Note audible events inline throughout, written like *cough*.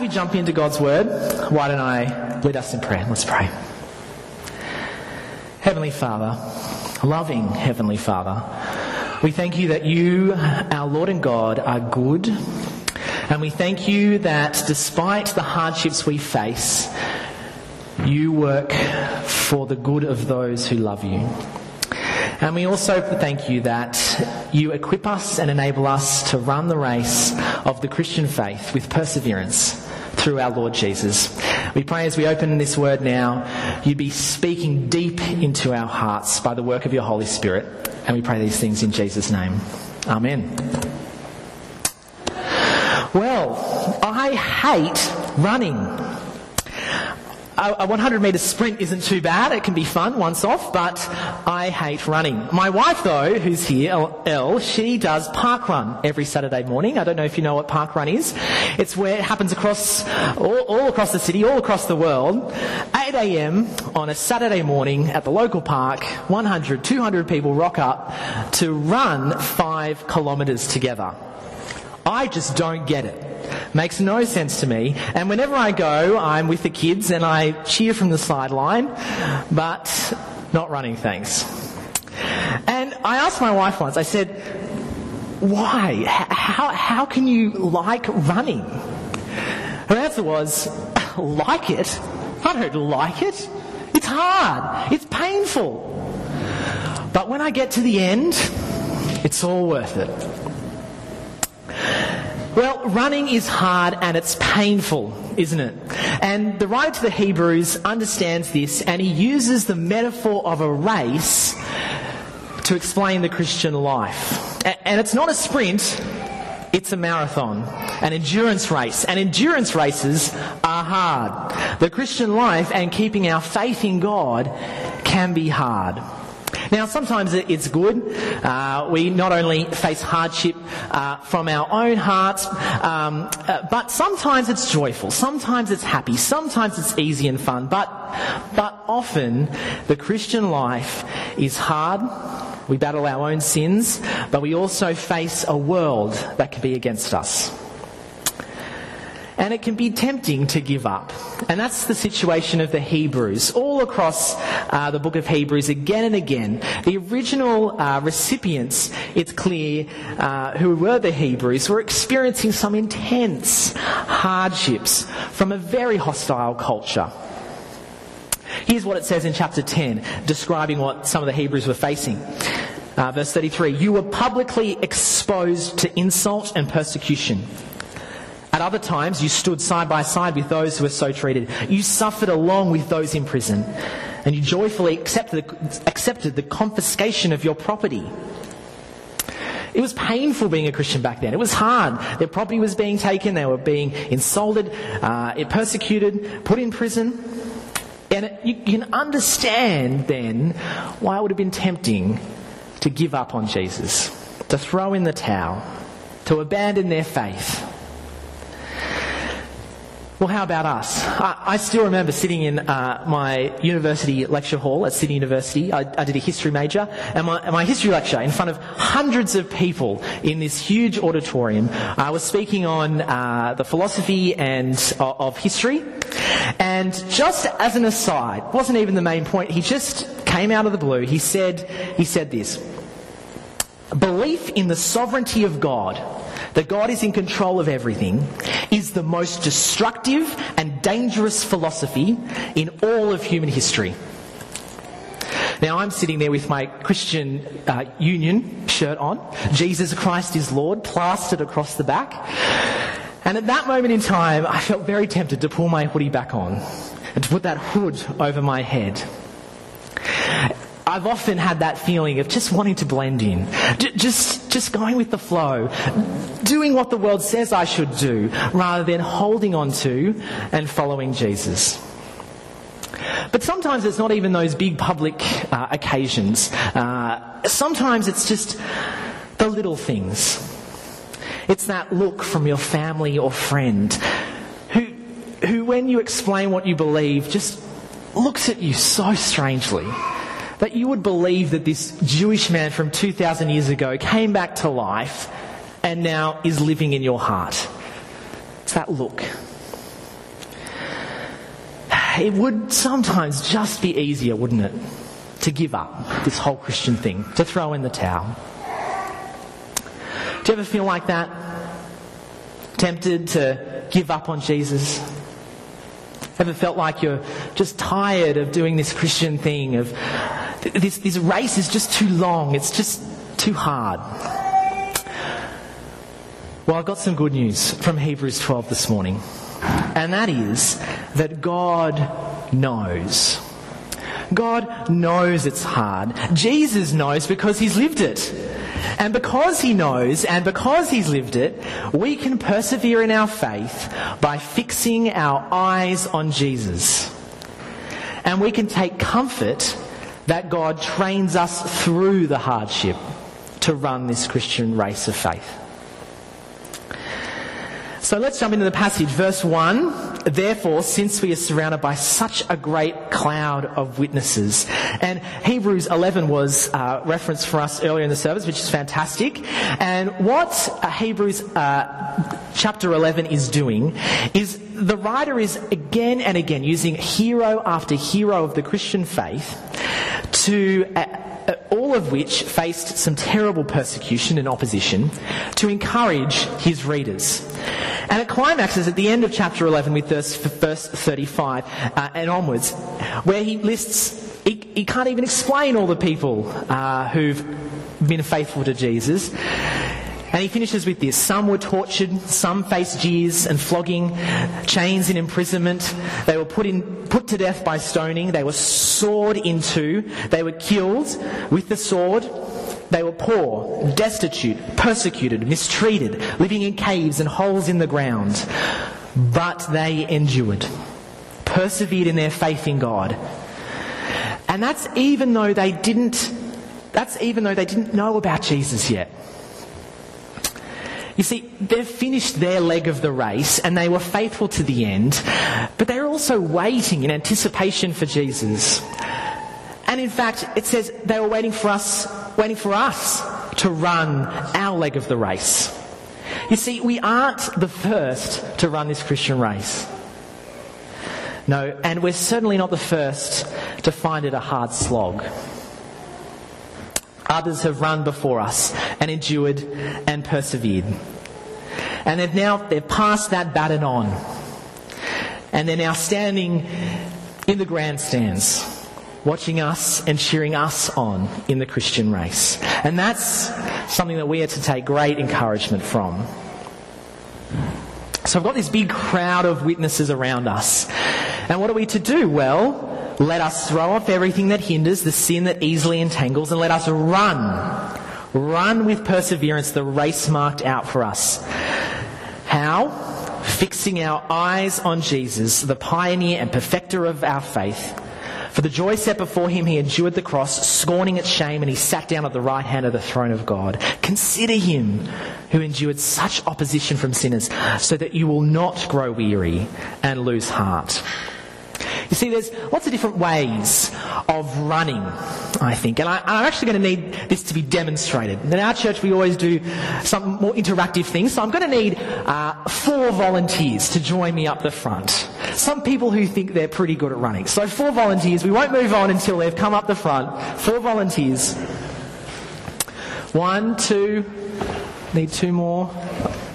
we jump into God's Word, why don't I lead us in prayer? Let's pray. Heavenly Father, loving Heavenly Father, we thank you that you, our Lord and God, are good. And we thank you that despite the hardships we face, you work for the good of those who love you. And we also thank you that you equip us and enable us to run the race of the Christian faith with perseverance through our Lord Jesus. We pray as we open this word now, you be speaking deep into our hearts by the work of your Holy Spirit. And we pray these things in Jesus' name. Amen. Well, I hate running a 100 metre sprint isn't too bad. It can be fun once off, but I hate running. My wife, though, who's here, Elle, she does parkrun every Saturday morning. I don't know if you know what parkrun is. It's where it happens across, all, all across the city, all across the world. 8 a.m. on a Saturday morning at the local park, 100, 200 people rock up to run five kilometres together. I just don't get it. Makes no sense to me. And whenever I go, I'm with the kids and I cheer from the sideline, but not running, things. And I asked my wife once, I said, why? How, how can you like running? Her answer was, *laughs* like it? I don't like it. It's hard. It's painful. But when I get to the end, it's all worth it. Well, running is hard and it's painful, isn't it? And the writer to the Hebrews understands this and he uses the metaphor of a race to explain the Christian life. And it's not a sprint, it's a marathon, an endurance race. And endurance races are hard. The Christian life and keeping our faith in God can be hard. Now, sometimes it's good. Uh, we not only face hardship uh, from our own hearts, um, uh, but sometimes it's joyful. Sometimes it's happy. Sometimes it's easy and fun. But, but often the Christian life is hard. We battle our own sins, but we also face a world that can be against us. And it can be tempting to give up. And that's the situation of the Hebrews. All across uh, the book of Hebrews, again and again, the original uh, recipients, it's clear, uh, who were the Hebrews, were experiencing some intense hardships from a very hostile culture. Here's what it says in chapter 10, describing what some of the Hebrews were facing. Uh, verse 33 You were publicly exposed to insult and persecution. At other times, you stood side by side with those who were so treated. You suffered along with those in prison, and you joyfully accepted the, accepted the confiscation of your property. It was painful being a Christian back then. It was hard. Their property was being taken, they were being insulted, uh, persecuted, put in prison. And it, you can understand then why it would have been tempting to give up on Jesus, to throw in the towel, to abandon their faith. Well, how about us? I, I still remember sitting in uh, my university lecture hall at Sydney University. I, I did a history major, and my, my, history lecture in front of hundreds of people in this huge auditorium. I was speaking on uh, the philosophy and uh, of history, and just as an aside, wasn't even the main point. He just came out of the blue. He said, he said this: belief in the sovereignty of God that God is in control of everything is the most destructive and dangerous philosophy in all of human history. Now, I'm sitting there with my Christian uh, Union shirt on, Jesus Christ is Lord, plastered across the back. And at that moment in time, I felt very tempted to pull my hoodie back on and to put that hood over my head. I've often had that feeling of just wanting to blend in, just, just going with the flow, doing what the world says I should do, rather than holding on to and following Jesus. But sometimes it's not even those big public uh, occasions. Uh, sometimes it's just the little things. It's that look from your family or friend who, who, when you explain what you believe, just looks at you so strangely that you would believe that this Jewish man from 2,000 years ago came back to life and now is living in your heart. It's that look. it would sometimes just be easier, wouldn't it, to give up this whole Christian thing, to throw in the towel. Do you ever feel like that? Tempted to give up on Jesus? Ever felt like you're just tired of doing this Christian thing, of this, this race is just too long, it's just too hard? Well, I've got some good news from Hebrews 12 this morning, and that is that God knows. God knows it's hard. Jesus knows because he's lived it. And because he knows and because he's lived it, we can persevere in our faith by fixing our eyes on Jesus. And we can take comfort that God trains us through the hardship to run this Christian race of faith. So let's jump into the passage. Verse 1 Therefore, since we are surrounded by such a great cloud of witnesses, and Hebrews 11 was uh, referenced for us earlier in the service, which is fantastic. And what uh, Hebrews uh, chapter 11 is doing is the writer is again and again using hero after hero of the Christian faith to uh, uh, all of which faced some terrible persecution and opposition, to encourage his readers. And it climaxes at the end of chapter 11 with verse, verse 35 uh, and onwards, where he lists, he, he, can't even explain all the people uh, who've been faithful to Jesus. And he finishes with this. Some were tortured, some faced jeers and flogging, chains and imprisonment. They were put, in, put to death by stoning. They were sawed in two. They were killed with the sword. They were poor, destitute, persecuted, mistreated, living in caves and holes in the ground. But they endured, persevered in their faith in God. And that's even though they didn't, that's even though they didn't know about Jesus yet. You see, they've finished their leg of the race and they were faithful to the end, but they're also waiting in anticipation for Jesus. And in fact, it says they were waiting for us, waiting for us to run our leg of the race. You see, we aren't the first to run this Christian race. No, and we're certainly not the first to find it a hard slog. Others have run before us and endured and persevered. And they've now, they've passed that baton on. And they're now standing in the grandstands, watching us and cheering us on in the Christian race. And that's something that we are to take great encouragement from. So I've got this big crowd of witnesses around us. And what are we to do? Well, let us throw off everything that hinders, the sin that easily entangles, and let us run. Run with perseverance the race marked out for us. How? Fixing our eyes on Jesus, the pioneer and perfecter of our faith. For the joy set before him, he endured the cross, scorning its shame, and he sat down at the right hand of the throne of God. Consider him who endured such opposition from sinners, so that you will not grow weary and lose heart. You see, there's lots of different ways of running, I think, and I, am actually going to need this to be demonstrated. In our church, we always do some more interactive things, so I'm going to need uh, four volunteers to join me up the front. Some people who think they're pretty good at running. So, four volunteers. We won't move on until they've come up the front. Four volunteers. One, two, need two more.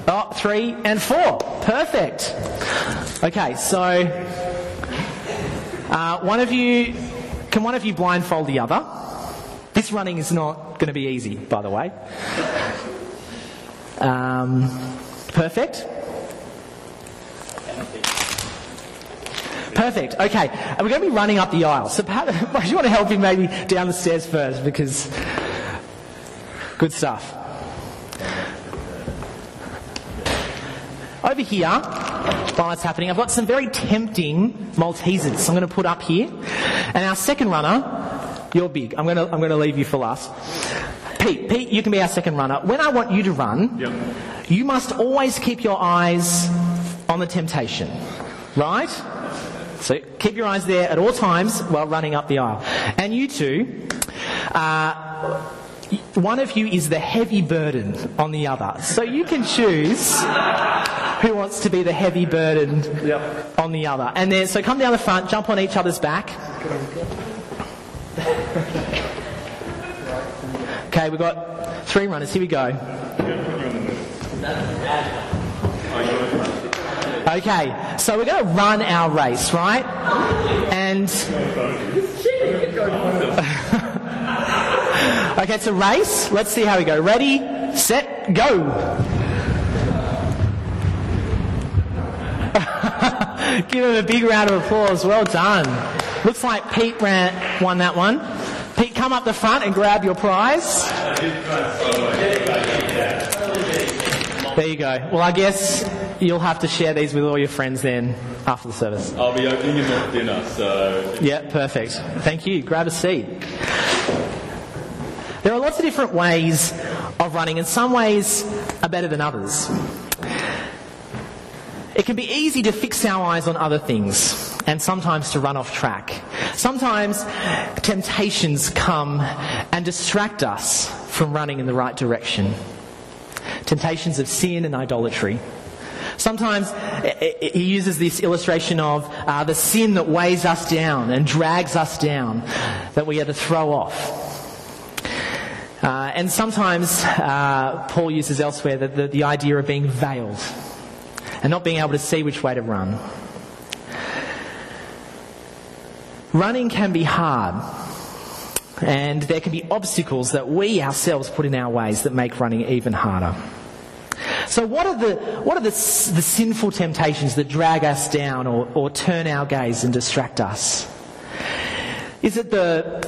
Oh, three and four. Perfect. Okay, so uh, one of you, can one of you blindfold the other? This running is not going to be easy, by the way. Um, perfect. Perfect. Okay, and we're going to be running up the aisle. So perhaps *laughs* do you want to help him maybe down the stairs first because good stuff. Over here, while it's happening, I've got some very tempting Maltesers I'm going to put up here. And our second runner, you're big. I'm going to, I'm going to leave you for last. Pete, Pete, you can be our second runner. When I want you to run, yep. you must always keep your eyes on the temptation. Right? So keep your eyes there at all times while running up the aisle. And you two, uh, one of you is the heavy burden on the other. So you can choose who wants to be the heavy burden Yep. on the other. And then, so come down the front, jump on each other's back. Okay, we've got three runners. Here we go. Okay, so we're going to run our race, right? And. *laughs* okay, it's a race. Let's see how we go. Ready, set, go. *laughs* Give him a big round of applause. Well done. Looks like Pete ran, won that one. Pete, come up the front and grab your prize. There you go. Well, I guess you'll have to share these with all your friends then after the service. I'll be opening him at dinner, so Yeah, perfect. Thank you. Grab a seat. There are lots of different ways of running, and some ways are better than others. It can be easy to fix our eyes on other things and sometimes to run off track. Sometimes temptations come and distract us from running in the right direction. Temptations of sin and idolatry. Sometimes he uses this illustration of uh, the sin that weighs us down and drags us down that we are to throw off. Uh, and sometimes uh, Paul uses elsewhere the, the, the idea of being veiled and not being able to see which way to run. Running can be hard, and there can be obstacles that we ourselves put in our ways that make running even harder. So, what are the, what are the, the sinful temptations that drag us down or, or turn our gaze and distract us? Is it the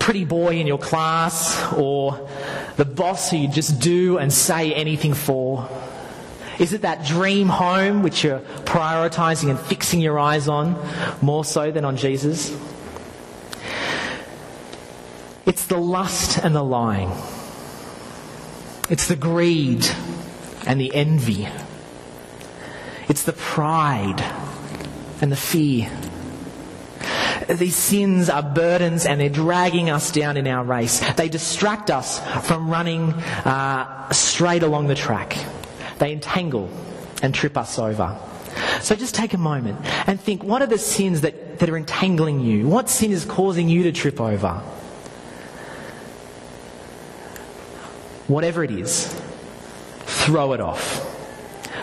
pretty boy in your class or the boss who you just do and say anything for? Is it that dream home which you're prioritizing and fixing your eyes on more so than on Jesus? It's the lust and the lying. It's the greed and the envy. It's the pride and the fear. These sins are burdens and they're dragging us down in our race. They distract us from running uh, straight along the track. They entangle and trip us over. So just take a moment and think what are the sins that, that are entangling you? What sin is causing you to trip over? Whatever it is, throw it off.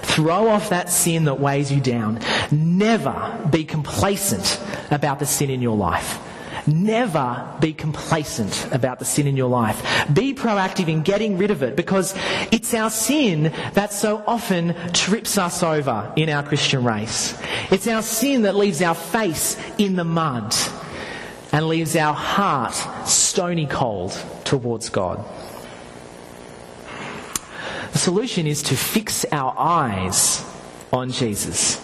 Throw off that sin that weighs you down. Never be complacent about the sin in your life. Never be complacent about the sin in your life. Be proactive in getting rid of it because it's our sin that so often trips us over in our Christian race. It's our sin that leaves our face in the mud and leaves our heart stony cold towards God. The solution is to fix our eyes on Jesus.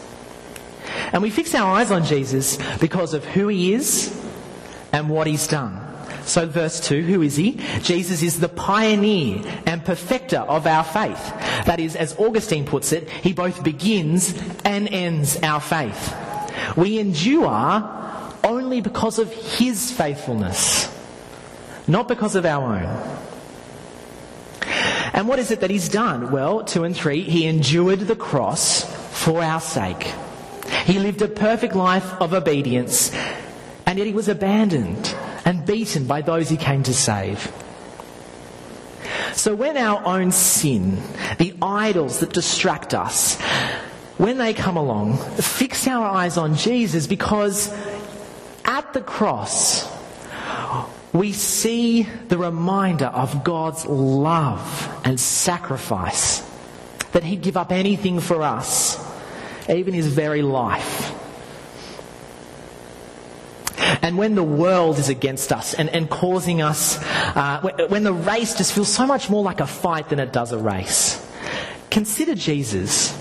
And we fix our eyes on Jesus because of who he is and what he's done. So, verse 2, who is he? Jesus is the pioneer and perfecter of our faith. That is, as Augustine puts it, he both begins and ends our faith. We endure only because of his faithfulness, not because of our own. And what is it that he's done? Well, two and three, he endured the cross for our sake. He lived a perfect life of obedience, and yet he was abandoned and beaten by those he came to save. So when our own sin, the idols that distract us, when they come along, fix our eyes on Jesus because at the cross, we see the reminder of God's love and sacrifice, that He'd give up anything for us, even His very life. And when the world is against us and, and causing us, uh, when, the race just feels so much more like a fight than it does a race, consider Jesus.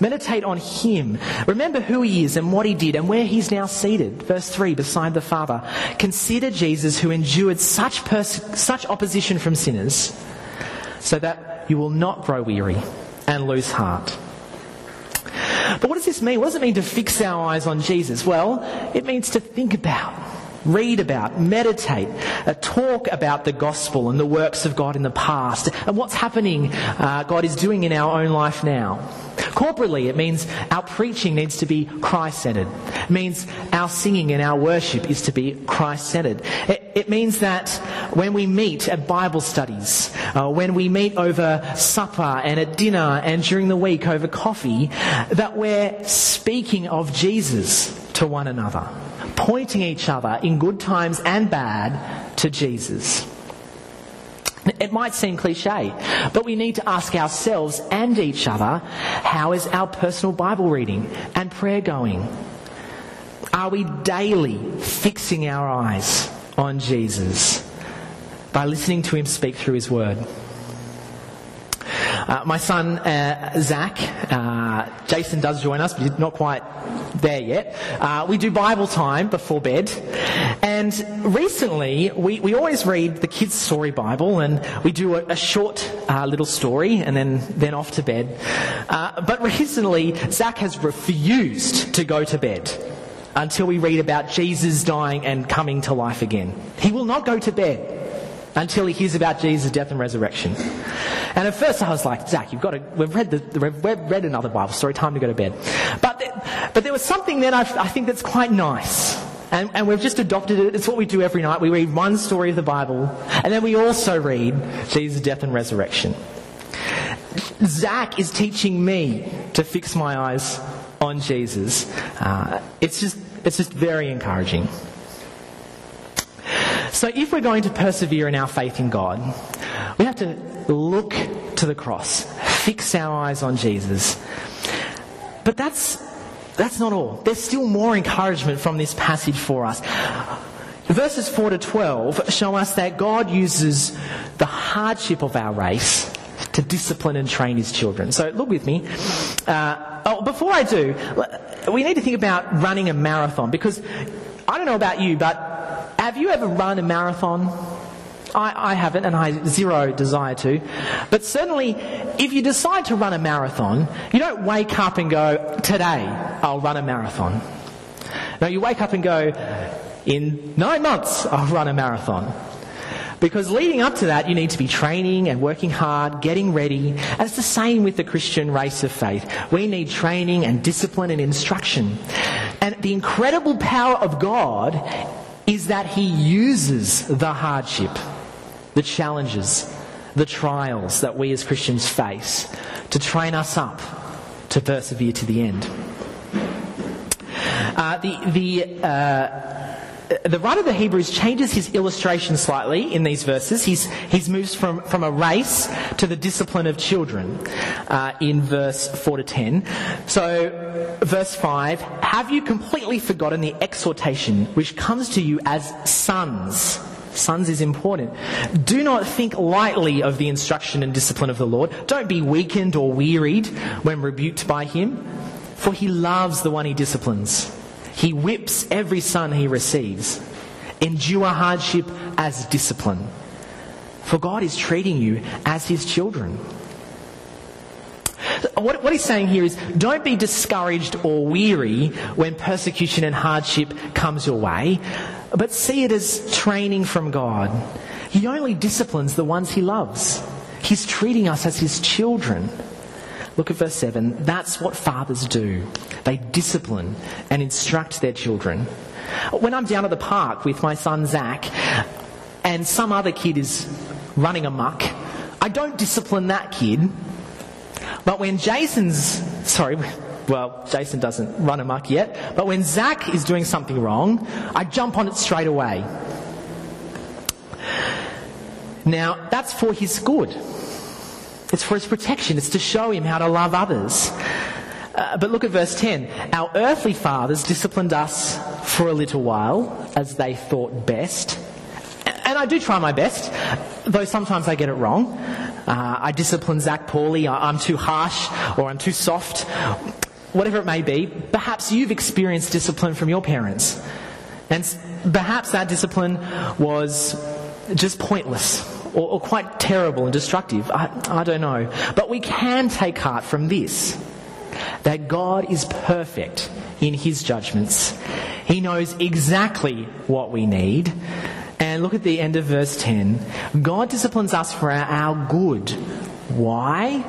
Meditate on him. Remember who he is and what he did and where he's now seated. Verse 3 beside the Father. Consider Jesus who endured such, pers- such opposition from sinners so that you will not grow weary and lose heart. But what does this mean? What does it mean to fix our eyes on Jesus? Well, it means to think about read about, meditate, uh, talk about the gospel and the works of God in the past and what's happening, uh, God is doing in our own life now. Corporately, it means our preaching needs to be Christ centered. It means our singing and our worship is to be Christ centered. It, it, means that when we meet at Bible studies, uh, when we meet over supper and at dinner and during the week over coffee, that we're speaking of Jesus to one another, pointing each other in good times and bad to Jesus. It might seem cliche, but we need to ask ourselves and each other how is our personal Bible reading and prayer going? Are we daily fixing our eyes on Jesus by listening to him speak through his word? Uh, my son uh, Zach, uh, Jason does join us, but he's not quite there yet. Uh, we do Bible time before bed, and recently we, we always read the kids' story Bible, and we do a, a short uh, little story, and then then off to bed. Uh, but recently, Zach has refused to go to bed until we read about Jesus dying and coming to life again. He will not go to bed until he hears about Jesus' death and resurrection. And at first I was like, Zach, you've got to, we've read, the, we've read another Bible story, time to go to bed. But, but there was something then I, I think that's quite nice. And, and, we've just adopted it. It's what we do every night. We read one story of the Bible, and then we also read Jesus' death and resurrection. Zach is teaching me to fix my eyes on Jesus. Uh, it's just, it's just very encouraging. So if we're going to persevere in our faith in God, we have to look to the cross, fix our eyes on Jesus. But that's, that's not all. There's still more encouragement from this passage for us. Verses 4 to 12 show us that God uses the hardship of our race to discipline and train his children. So look with me. Uh, oh, before I do, we need to think about running a marathon because I don't know about you, but have you ever run a marathon? I, I, haven't, and I zero desire to. But certainly, if you decide to run a marathon, you don't wake up and go, today I'll run a marathon. No, you wake up and go, in nine months I'll run a marathon. Because leading up to that, you need to be training and working hard, getting ready. And it's the same with the Christian race of faith. We need training and discipline and instruction. And the incredible power of God is that he uses the hardship, the challenges, the trials that we as Christians face to train us up to persevere to the end. Uh, the, the, uh, the writer of the Hebrews changes his illustration slightly in these verses. He's, he's moves from, from a race to the discipline of children uh, in verse 4 to 10. So, verse 5 Have you completely forgotten the exhortation which comes to you as sons? Sons is important. Do not think lightly of the instruction and discipline of the Lord. Don't be weakened or wearied when rebuked by him, for he loves the one he disciplines. He whips every son he receives. Endure hardship as discipline. For God is treating you as his children. What, what, he's saying here is don't be discouraged or weary when persecution and hardship comes your way, but see it as training from God. He only disciplines the ones he loves. He's treating us as his children. Look at verse 7. That's what fathers do. They discipline and instruct their children. When I'm down at the park with my son Zach and some other kid is running amok, I don't discipline that kid. But when Jason's, sorry, well, Jason doesn't run amok yet, but when Zach is doing something wrong, I jump on it straight away. Now, that's for his good. It's for his protection. It's to show him how to love others. Uh, but look at verse 10. Our earthly fathers disciplined us for a little while as they thought best. And I do try my best, though sometimes I get it wrong. Uh, I discipline Zach poorly, I'm too harsh, or I'm too soft, whatever it may be. Perhaps you've experienced discipline from your parents. And perhaps that discipline was just pointless or, or quite terrible and destructive. I, I don't know. But we can take heart from this that God is perfect in his judgments. He knows exactly what we need. And look at the end of verse 10. God disciplines us for our good. Why?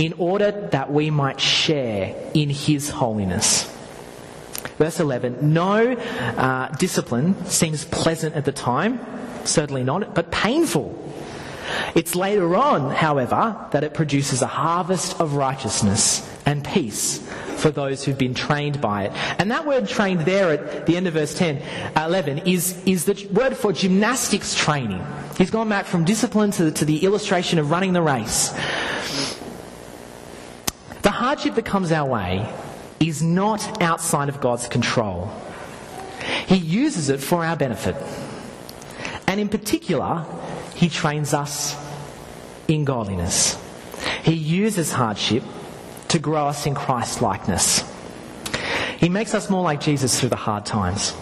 In order that we might share in His holiness. Verse 11. No uh, discipline seems pleasant at the time, certainly not, but painful. It's later on, however, that it produces a harvest of righteousness and peace for those who've been trained by it. And that word trained there at the end of verse 10, uh, 11 is, is the word for gymnastics training. He's gone back from discipline to, to the illustration of running the race. Hardship that comes our way is not outside of God's control. He uses it for our benefit. And in particular, He trains us in godliness. He uses hardship to grow us in Christ likeness. He makes us more like Jesus through the hard times.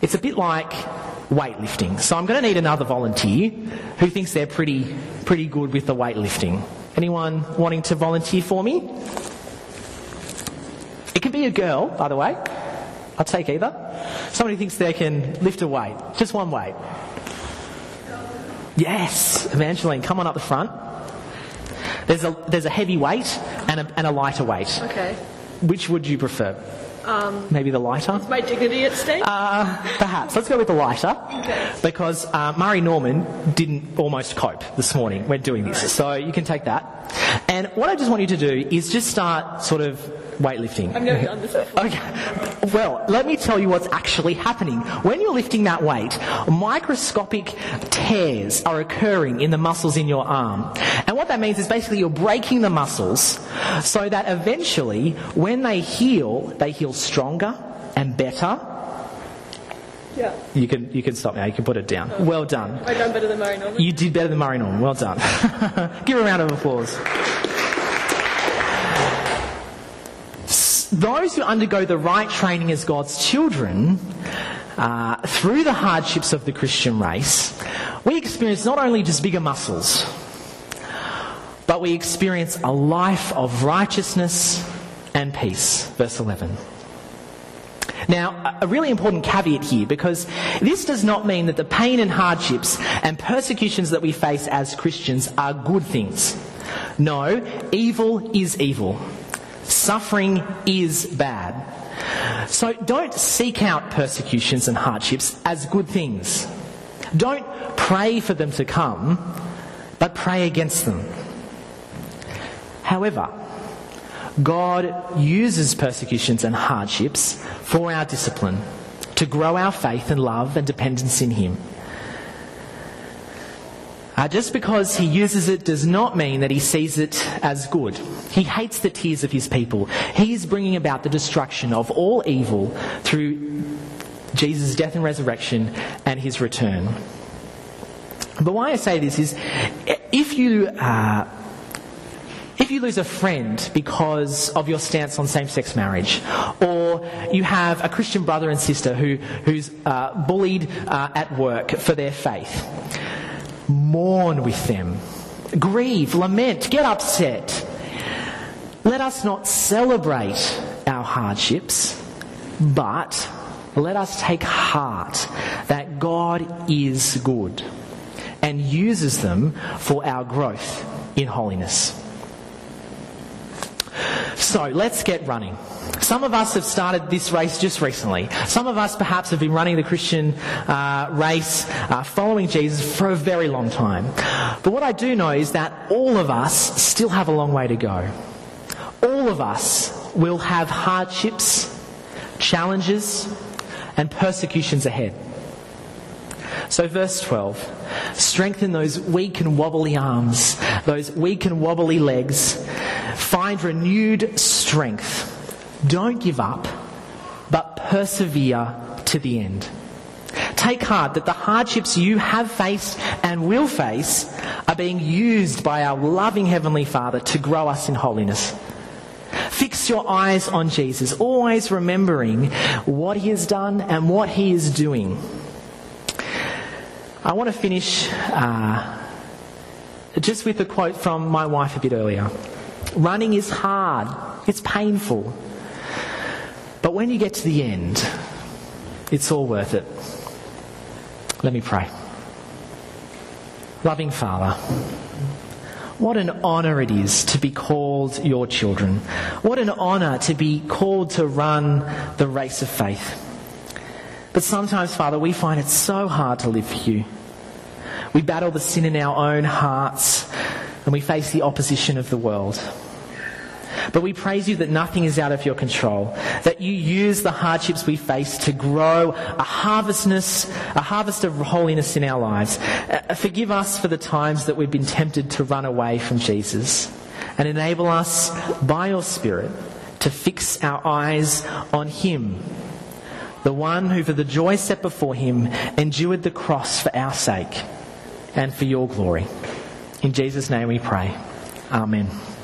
It's a bit like weightlifting. So I'm going to need another volunteer who thinks they're pretty, pretty good with the weightlifting. Anyone wanting to volunteer for me? It can be a girl, by the way. I'll take either. Somebody thinks they can lift a weight. Just one weight. Yes, Evangeline, come on up the front. There's a, there's a heavy weight and a, and a lighter weight. Okay. Which would you prefer? Um, Maybe the lighter? my dignity at stake? Uh, perhaps. Let's go with the lighter. Okay. Because uh, Murray Norman didn't almost cope this morning when doing this. So you can take that. And what I just want you to do is just start sort of weightlifting. I've never done this before. Okay. Well, let me tell you what's actually happening. When you're lifting that weight, microscopic tears are occurring in the muscles in your arm. And what that means is basically you're breaking the muscles so that eventually, when they heal, they heal stronger and better. Yeah. You can, you can stop now. You can put it down. Oh. Well done. I done better than Murray Norman. You did better than Murray Norman. Well done. *laughs* Give a round of applause. Those who undergo the right training as God's children, uh, through the hardships of the Christian race, we experience not only just bigger muscles, but we experience a life of righteousness and peace. Verse 11. Now, a really important caveat here because this does not mean that the pain and hardships and persecutions that we face as Christians are good things. No, evil is evil. Suffering is bad. So don't seek out persecutions and hardships as good things. Don't pray for them to come, but pray against them. However, God uses persecutions and hardships for our discipline, to grow our faith and love and dependence in Him. Uh, just because He uses it does not mean that He sees it as good. He hates the tears of His people. He is bringing about the destruction of all evil through Jesus' death and resurrection and His return. But why I say this is if you. Uh, if you lose a friend because of your stance on same-sex marriage, or you have a Christian brother and sister who, who's uh, bullied uh, at work for their faith, mourn with them, grieve, lament, get upset. Let us not celebrate our hardships, but let us take heart that God is good and uses them for our growth in holiness. So let's get running. Some of us have started this race just recently. Some of us perhaps have been running the Christian uh, race, uh, following Jesus for a very long time. But what I do know is that all of us still have a long way to go. All of us will have hardships, challenges, and persecutions ahead. So, verse 12 strengthen those weak and wobbly arms, those weak and wobbly legs. Find renewed strength. Don't give up, but persevere to the end. Take heart that the hardships you have faced and will face are being used by our loving Heavenly Father to grow us in holiness. Fix your eyes on Jesus, always remembering what He has done and what He is doing. I want to finish uh, just with a quote from my wife a bit earlier. Running is hard, it's painful. But when you get to the end, it's all worth it. Let me pray. Loving Father, what an honour it is to be called your children. What an honour to be called to run the race of faith. But sometimes, Father, we find it so hard to live for you. We battle the sin in our own hearts and we face the opposition of the world. But we praise you that nothing is out of your control, that you use the hardships we face to grow a harvestness, a harvest of holiness in our lives. Uh, forgive us for the times that we've been tempted to run away from Jesus and enable us by your Spirit to fix our eyes on Him, the one who for the joy set before Him endured the cross for our sake and for your glory. In Jesus' name we pray. Amen.